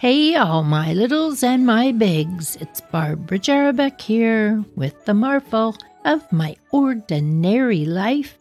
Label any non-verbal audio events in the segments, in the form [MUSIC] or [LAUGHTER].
Hey, all my littles and my bigs. It's Barbara Jerebeck here with the marvel of my ordinary life,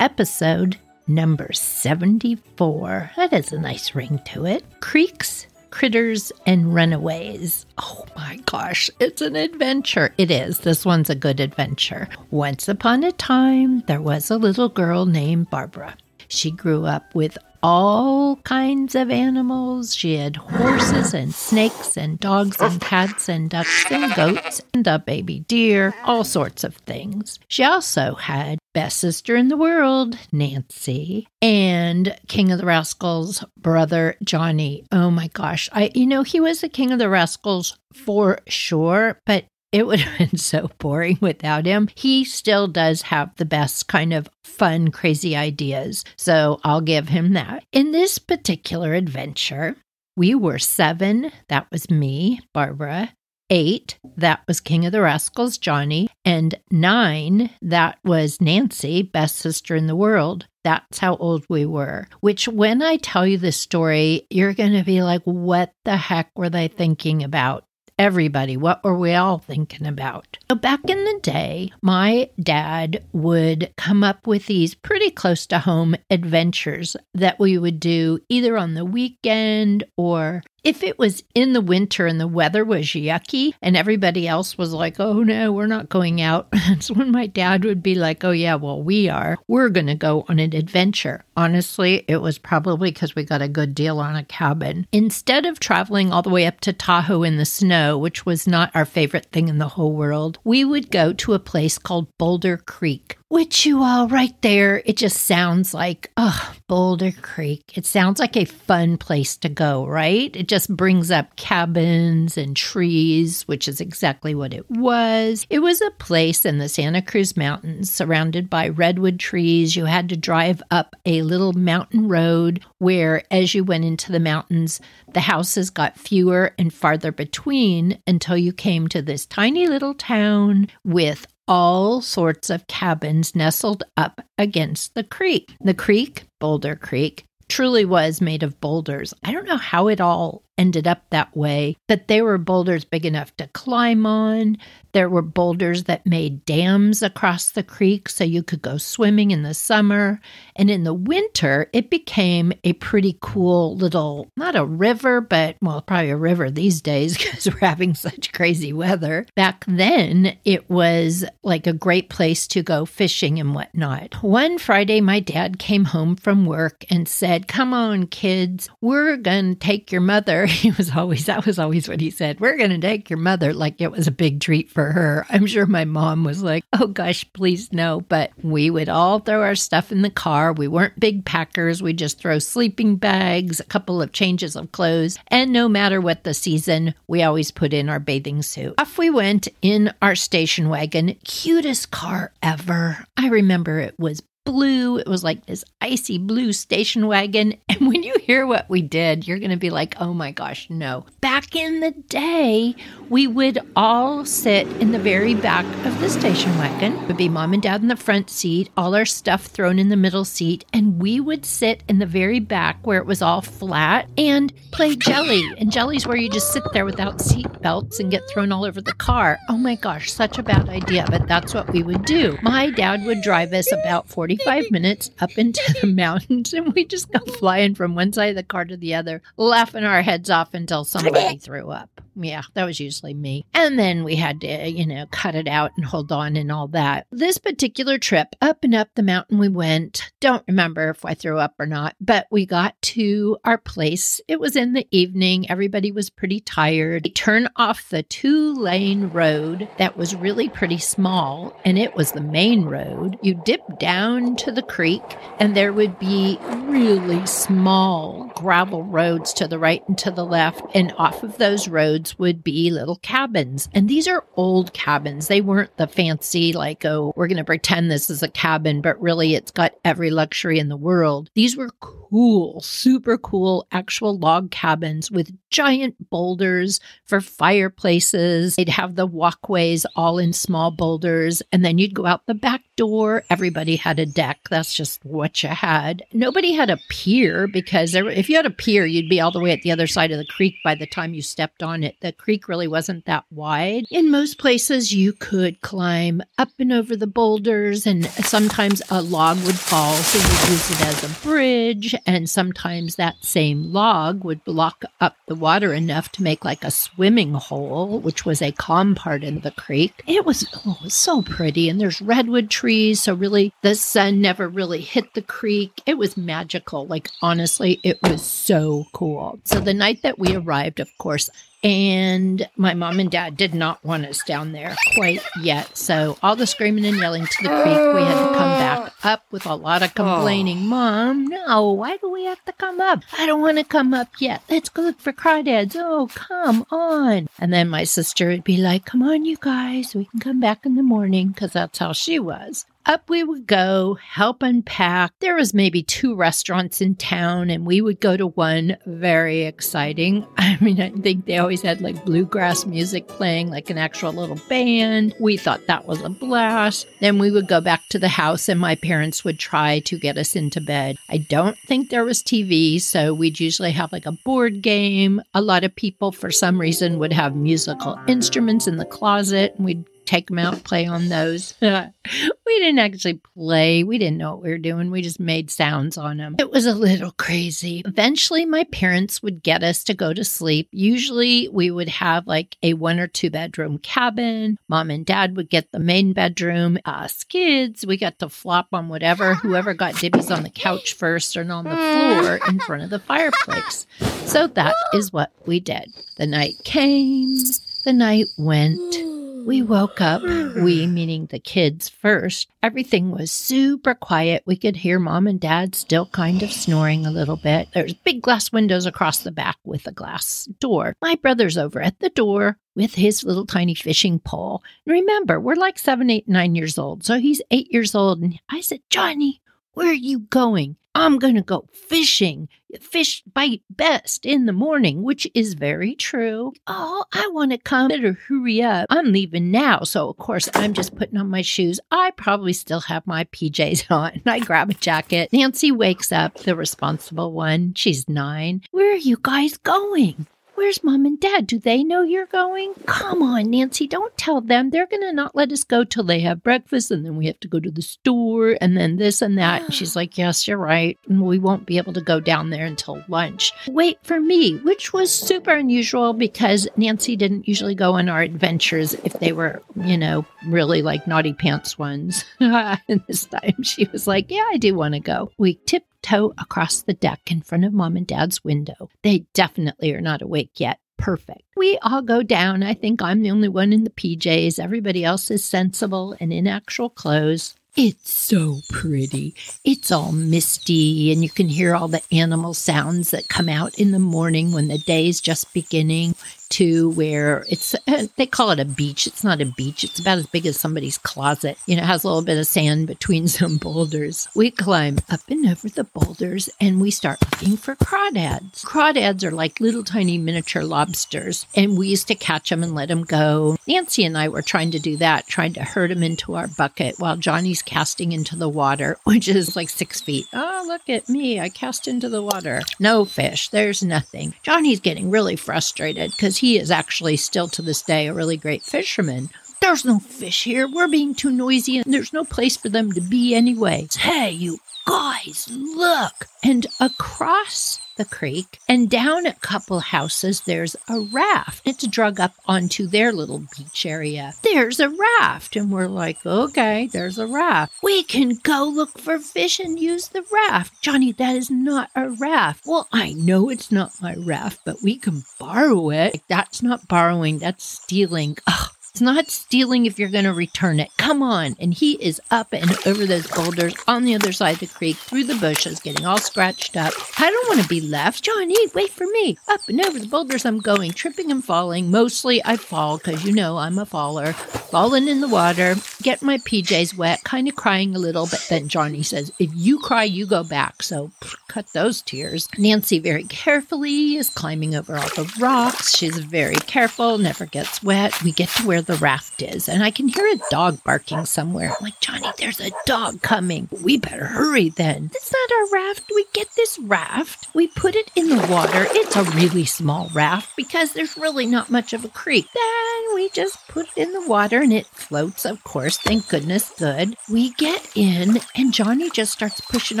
episode number 74. That has a nice ring to it. Creeks, critters, and runaways. Oh my gosh, it's an adventure. It is. This one's a good adventure. Once upon a time, there was a little girl named Barbara. She grew up with all kinds of animals. She had horses and snakes and dogs and cats and ducks and goats and a baby deer, all sorts of things. She also had best sister in the world, Nancy, and King of the Rascals brother Johnny. Oh my gosh. I you know he was the King of the Rascals for sure, but it would have been so boring without him. He still does have the best kind of fun, crazy ideas. So I'll give him that. In this particular adventure, we were seven. That was me, Barbara. Eight, that was King of the Rascals, Johnny. And nine, that was Nancy, best sister in the world. That's how old we were. Which, when I tell you this story, you're going to be like, what the heck were they thinking about? Everybody. What were we all thinking about? So, back in the day, my dad would come up with these pretty close to home adventures that we would do either on the weekend or if it was in the winter and the weather was yucky and everybody else was like, oh no, we're not going out, [LAUGHS] that's when my dad would be like, oh yeah, well, we are. We're going to go on an adventure. Honestly, it was probably because we got a good deal on a cabin. Instead of traveling all the way up to Tahoe in the snow, which was not our favorite thing in the whole world, we would go to a place called Boulder Creek which you all right there, it just sounds like, oh, Boulder Creek. It sounds like a fun place to go, right? It just brings up cabins and trees, which is exactly what it was. It was a place in the Santa Cruz Mountains surrounded by redwood trees. You had to drive up a little mountain road where, as you went into the mountains, the houses got fewer and farther between until you came to this tiny little town with all sorts of cabins nestled up against the creek. The creek, Boulder Creek, truly was made of boulders. I don't know how it all ended up that way, but they were boulders big enough to climb on. There were boulders that made dams across the creek so you could go swimming in the summer. And in the winter, it became a pretty cool little, not a river, but well, probably a river these days [LAUGHS] because we're having such crazy weather. Back then, it was like a great place to go fishing and whatnot. One Friday, my dad came home from work and said, Come on, kids, we're going to take your mother. [LAUGHS] He was always, that was always what he said. We're going to take your mother like it was a big treat for her. I'm sure my mom was like, oh gosh, please no. But we would all throw our stuff in the car. We weren't big packers. We just throw sleeping bags, a couple of changes of clothes. And no matter what the season, we always put in our bathing suit. Off we went in our station wagon. Cutest car ever. I remember it was blue. It was like this icy blue station wagon. [LAUGHS] And when you hear what we did, you're going to be like, oh my gosh, no. Back in the day, we would all sit in the very back of the station wagon. It would be mom and dad in the front seat, all our stuff thrown in the middle seat. And we would sit in the very back where it was all flat and play jelly. And jelly's where you just sit there without seat belts and get thrown all over the car. Oh my gosh, such a bad idea. But that's what we would do. My dad would drive us about 40 45 minutes up into the [LAUGHS] mountains and we just go flying from one side of the car to the other, laughing our heads off until somebody [LAUGHS] threw up. Yeah, that was usually me. And then we had to, you know, cut it out and hold on and all that. This particular trip, up and up the mountain we went. Don't remember if I threw up or not, but we got to our place. It was in the evening. Everybody was pretty tired. We turned off the two lane road that was really pretty small, and it was the main road. You dip down to the creek, and there would be really small gravel roads to the right and to the left. And off of those roads would be little cabins. And these are old cabins. They weren't the fancy, like, oh, we're going to pretend this is a cabin, but really it's got every luxury in the world. These were cool, super cool actual log cabins with giant boulders for fireplaces. They'd have the walkways all in small boulders. And then you'd go out the back door. Everybody had a deck. That's just what you had. Nobody had a pier because there, if you had a pier, you'd be all the way at the other side of the creek by the time you stepped on it. The creek really wasn't that wide. In most places, you could climb up and over the boulders, and sometimes a log would fall, so you'd use it as a bridge. And sometimes that same log would block up the water enough to make like a swimming hole, which was a calm part in the creek. It was, oh, it was so pretty. And there's redwood trees. So really the sun never really hit the creek. It was magical. Like honestly, it was so cool. So the night that we arrived, of course, and my mom and dad did not want us down there quite yet. So all the screaming and yelling to the creek, we had to come back up with a lot of complaining. Oh. Mom, no, why do we have to come up? I don't want to come up yet. Let's go look for crawdads. Oh, come on. And then my sister would be like, come on, you guys, we can come back in the morning because that's how she was. Up we would go, help unpack. There was maybe two restaurants in town, and we would go to one. Very exciting. [LAUGHS] I mean, I think they always had like bluegrass music playing, like an actual little band. We thought that was a blast. Then we would go back to the house, and my parents would try to get us into bed. I don't think there was TV, so we'd usually have like a board game. A lot of people, for some reason, would have musical instruments in the closet, and we'd take them out, play on those. [LAUGHS] we didn't actually play. We didn't know what we were doing. We just made sounds on them. It was a little crazy. Eventually, my parents would get us to go to sleep. Usually, we would have like a one or two bedroom cabin. Mom and dad would get the main bedroom. Us kids, we got to flop on whatever, whoever got dibbies on the couch first or on the floor in front of the fireplace. So that is what we did. The night came, the night went. We woke up, we [SIGHS] meaning the kids first. Everything was super quiet. We could hear mom and dad still kind of snoring a little bit. There's big glass windows across the back with a glass door. My brother's over at the door with his little tiny fishing pole. And remember, we're like seven, eight, nine years old. So he's eight years old. And I said, Johnny, where are you going? I'm going to go fishing. Fish bite best in the morning, which is very true. Oh, I want to come. Better hurry up. I'm leaving now. So, of course, I'm just putting on my shoes. I probably still have my PJs [LAUGHS] on. I grab a jacket. Nancy wakes up, the responsible one. She's nine. Where are you guys going? Where's mom and dad? Do they know you're going? Come on, Nancy, don't tell them. They're going to not let us go till they have breakfast and then we have to go to the store and then this and that. And she's [GASPS] like, Yes, you're right. And we won't be able to go down there until lunch. Wait for me, which was super unusual because Nancy didn't usually go on our adventures if they were, you know, really like naughty pants ones. [LAUGHS] and this time she was like, Yeah, I do want to go. We tipped tiptoe across the deck in front of mom and dad's window. They definitely are not awake yet. Perfect. We all go down. I think I'm the only one in the PJs. Everybody else is sensible and in actual clothes. It's so pretty. It's all misty, and you can hear all the animal sounds that come out in the morning when the day is just beginning to where it's [LAUGHS] they call it a beach. It's not a beach. It's about as big as somebody's closet. You know, it has a little bit of sand between [LAUGHS] some boulders. We climb up and over the boulders and we start looking for crawdads. Crawdads are like little tiny miniature lobsters, and we used to catch them and let them go. Nancy and I were trying to do that, trying to herd them into our bucket while Johnny's casting into the water, [LAUGHS] which is like six feet. Oh, look at me. I cast into the water. No fish. There's nothing. Johnny's getting really frustrated because he is actually still to this day a really great fisherman. There's no fish here. We're being too noisy and there's no place for them to be anyway. Hey, you guys, look. And across the creek and down a couple houses, there's a raft. It's drug up onto their little beach area. There's a raft. And we're like, okay, there's a raft. We can go look for fish and use the raft. Johnny, that is not a raft. Well, I know it's not my raft, but we can borrow it. That's not borrowing, that's stealing. Ugh. It's not stealing if you're going to return it. Come on. And he is up and over those boulders on the other side of the creek through the bushes, getting all scratched up. I don't want to be left. Johnny, wait for me. Up and over the boulders I'm going, tripping and falling. Mostly I fall because you know I'm a faller. Falling in the water, get my PJs wet, kind of crying a little. But then Johnny says, if you cry, you go back. So cut those tears. Nancy very carefully is climbing over all the rocks. She's very careful, never gets wet. We get to where the raft is, and I can hear a dog barking somewhere. I'm like, Johnny, there's a dog coming. We better hurry then. It's not our raft. We get this raft, we put it in the water. It's a really small raft because there's really not much of a creek. Then we just put it in the water and it floats, of course. Thank goodness. Good. We get in, and Johnny just starts pushing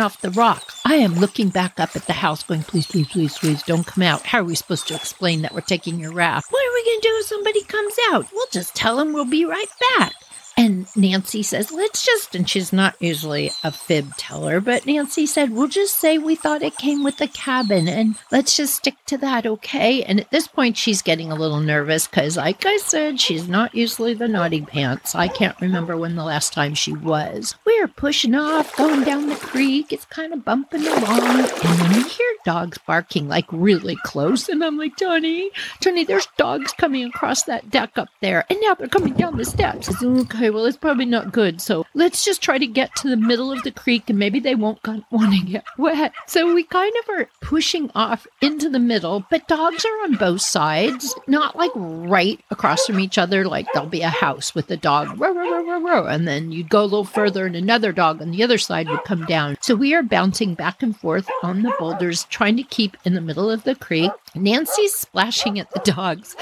off the rock. I am looking back up at the house, going, please, please, please, please don't come out. How are we supposed to explain that we're taking your raft? What are we going to do if somebody comes out? We'll just tell them we'll be right back. And Nancy says, let's just, and she's not usually a fib teller, but Nancy said, we'll just say we thought it came with the cabin and let's just stick to that, okay? And at this point, she's getting a little nervous because, like I said, she's not usually the naughty pants. I can't remember when the last time she was. We're pushing off, going down the creek. It's kind of bumping along. And then we hear dogs barking like really close. And I'm like, Tony, Tony, there's dogs coming across that deck up there. And now they're coming down the steps. It's okay well, it's probably not good. So let's just try to get to the middle of the creek and maybe they won't [LAUGHS] want to get wet. So we kind of are pushing off into the middle, but dogs are on both sides, not like right across from each other. Like there'll be a house with a dog, row, row, row, row, and then you'd go a little further and another dog on the other side would come down. So we are bouncing back and forth on the boulders, trying to keep in the middle of the creek. Nancy's splashing at the dogs.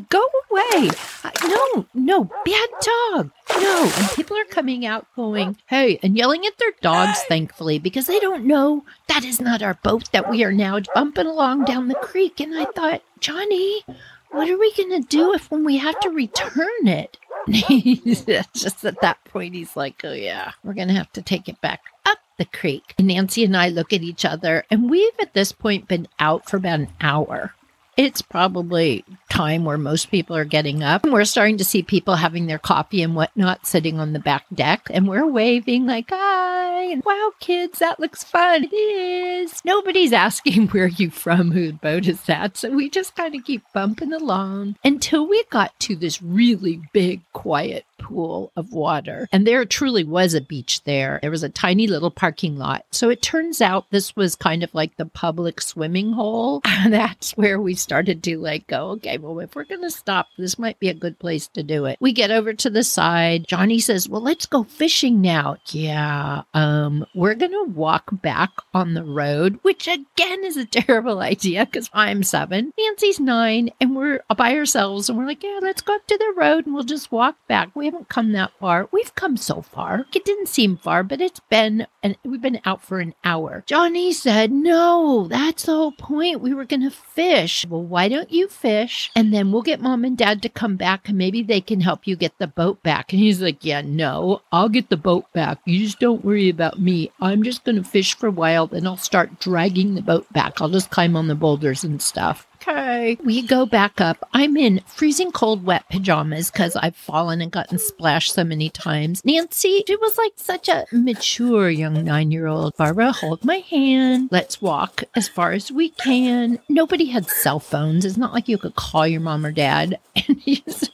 Go away, go away. no, no, bad dog. No. And people are coming out going, hey, and yelling at their dogs, thankfully, because they don't know that is not our boat that we are now bumping along down the creek. And I thought, Johnny, what are we going to do if when we have to return it? [LAUGHS] just at that point, he's like, oh, yeah, we're going to have to take it back up the creek. And Nancy and I look at each other, and we've at this point been out for about an hour. It's probably time where most people are getting up. We're starting to see people having their coffee and whatnot sitting on the back deck, and we're waving like, hi, and wow, kids, that looks fun. It is. Nobody's asking [LAUGHS] where you from, who boat is that. So we just kind of keep bumping along until we got to this really big, quiet pool of water. And there truly was a beach there. There was a tiny little parking lot. So it turns out this was kind of like the public swimming hole. [LAUGHS] And that's where we started to like go, okay, well, if we're going to stop, this might be a good place to do it. We get over to the side. Johnny says, well, let's go fishing now. Yeah. Um, we're going to walk back on the road, which again is a [LAUGHS] terrible idea because I'm seven, Nancy's nine, and we're by ourselves. And we're like, yeah, let's go up to the road and we'll just walk back. We haven't come that far. We've come so far. It didn't seem far, but it's been, and we've been out for an hour. Johnny said, No, that's the whole point. We were going to fish. Well, why don't you fish? And then we'll get mom and dad to come back and maybe they can help you get the boat back. And he's like, Yeah, no, I'll get the boat back. You just don't worry about me. I'm just going to fish for a while, then I'll start dragging the boat back. I'll just climb on the boulders and stuff okay. We go back up. I'm in freezing cold, wet pajamas because I've fallen and gotten splashed so many times. Nancy, she was like such a mature young nine year old. Barbara, hold my hand. Let's walk as far as we can. Nobody had cell phones. It's not like you could call your mom or dad. [LAUGHS] And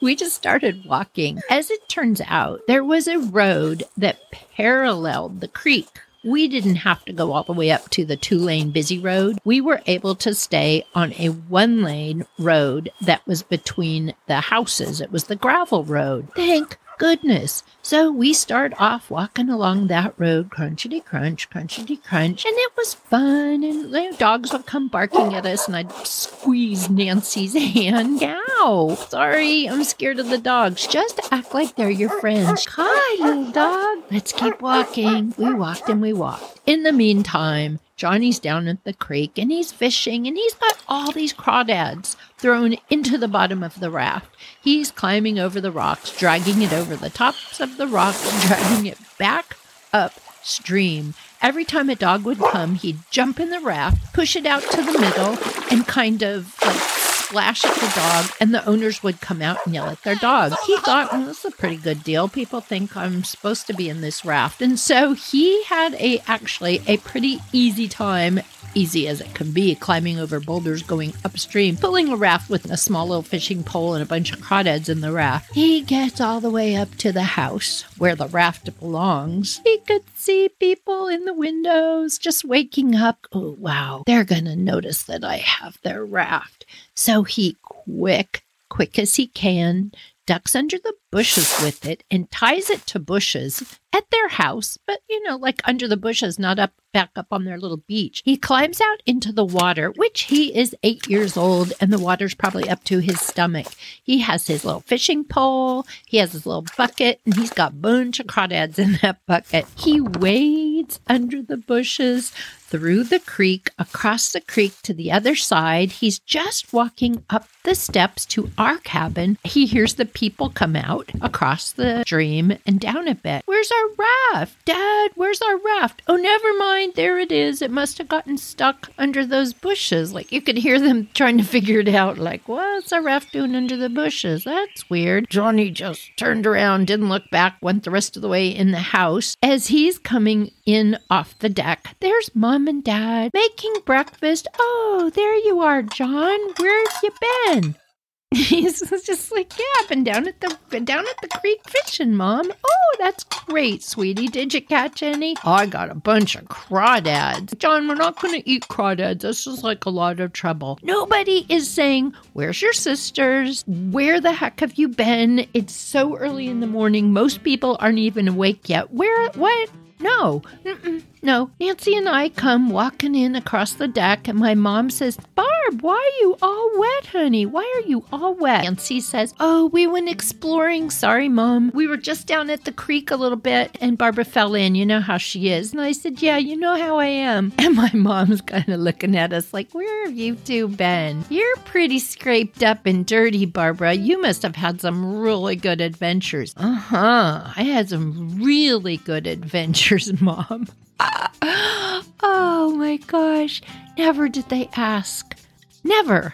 we just started walking. As it turns out, there was a road that paralleled the creek we didn't have to go all the way up to the two lane busy road. We were able to stay on a one lane road that was between the houses. It was the gravel road. Thank goodness. So we start off walking along that road, crunchity crunch, crunchity crunch, and it was fun. And the dogs would come barking at us, and I'd squeeze Nancy's [LAUGHS] hand. Ow! Sorry, I'm scared of the dogs. Just act like they're your friends. Hi, little dog. Let's keep walking. We walked and we walked. In the meantime, Johnny's down at the creek and he's fishing and he's got all these crawdads thrown into the bottom of the raft. He's climbing over the rocks, dragging it over the tops of the rocks, and dragging it back upstream. Every time a dog would come, he'd jump in the raft, push it out to the middle, and kind of like splash at the dog, and the owners would come out and yell at their dog. He thought, well, this is a pretty good deal. People think I'm supposed to be in this raft. And so he had a actually a pretty easy time easy as it can be, climbing over boulders going upstream, pulling a raft with a small little fishing pole and a bunch of crawdads in the raft. He gets all the way up to the house where the raft belongs. He could see people in the windows just waking up. Oh, wow, they're going to notice that I have their raft. So he quick, quick as he can, ducks under the bushes with it and ties it to bushes at their house, but you know, like under the bushes, not up back up on their little beach. He climbs out into the water, which he is eight years old, and the water's probably up to his stomach. He has his little fishing pole, he has his little bucket, and he's got bunch of crawdads in that bucket. He wades under the bushes, through the creek, across the creek to the other side. He's just walking up the steps to our cabin. He hears the people come out across the stream and down a bit. Where's our raft? Dad, where's our raft? Oh, never mind. There it is. It must have gotten stuck under those bushes. Like you could hear them trying to figure it out. Like, what's our raft doing under the bushes? That's weird. Johnny just turned around, didn't look back, went the rest of the way in the house. As he's coming in off the deck, there's Mom and Dad making breakfast. Oh, there you are, John. Where have you been? [LAUGHS] He's just like, yeah, I've been down at the been down at the creek fishing, Mom. Oh, that's great, sweetie. Did you catch any? Oh, I got a bunch of crawdads. John, we're not going to eat crawdads. This is like a lot of trouble. Nobody is saying, "Where's your sisters? Where the heck have you been?" It's so early in the morning. Most people aren't even awake yet. Where? What? No, Mm-mm. No. Nancy and I come walking in across the deck, and my mom says, Barb, why are you all wet, honey? Why are you all wet? Nancy says, Oh, we went exploring. Sorry, mom. We were just down at the creek a little bit, and Barbara fell in. You know how she is. And I said, Yeah, you know how I am. [LAUGHS] And my mom's kind of looking at us like, Where have you two been? You're pretty scraped up and dirty, Barbara. You must have had some really good adventures. Uh huh. I had some really good adventures. [LAUGHS] Mom. [GASPS] oh my gosh. Never did they ask. Never.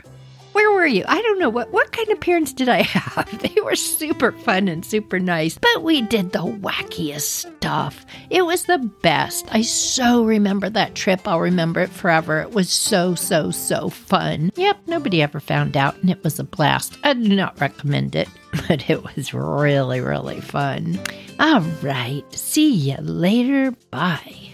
Where were you? I don't know what what kind of parents did I [LAUGHS] have. They were super fun and super nice, but we did the wackiest stuff. It was the best. I so remember that trip. I'll remember it forever. It was so so so fun. Yep, nobody ever found out and it was a blast. I do not recommend it, [LAUGHS] but it was really really fun. All right. See you later. Bye.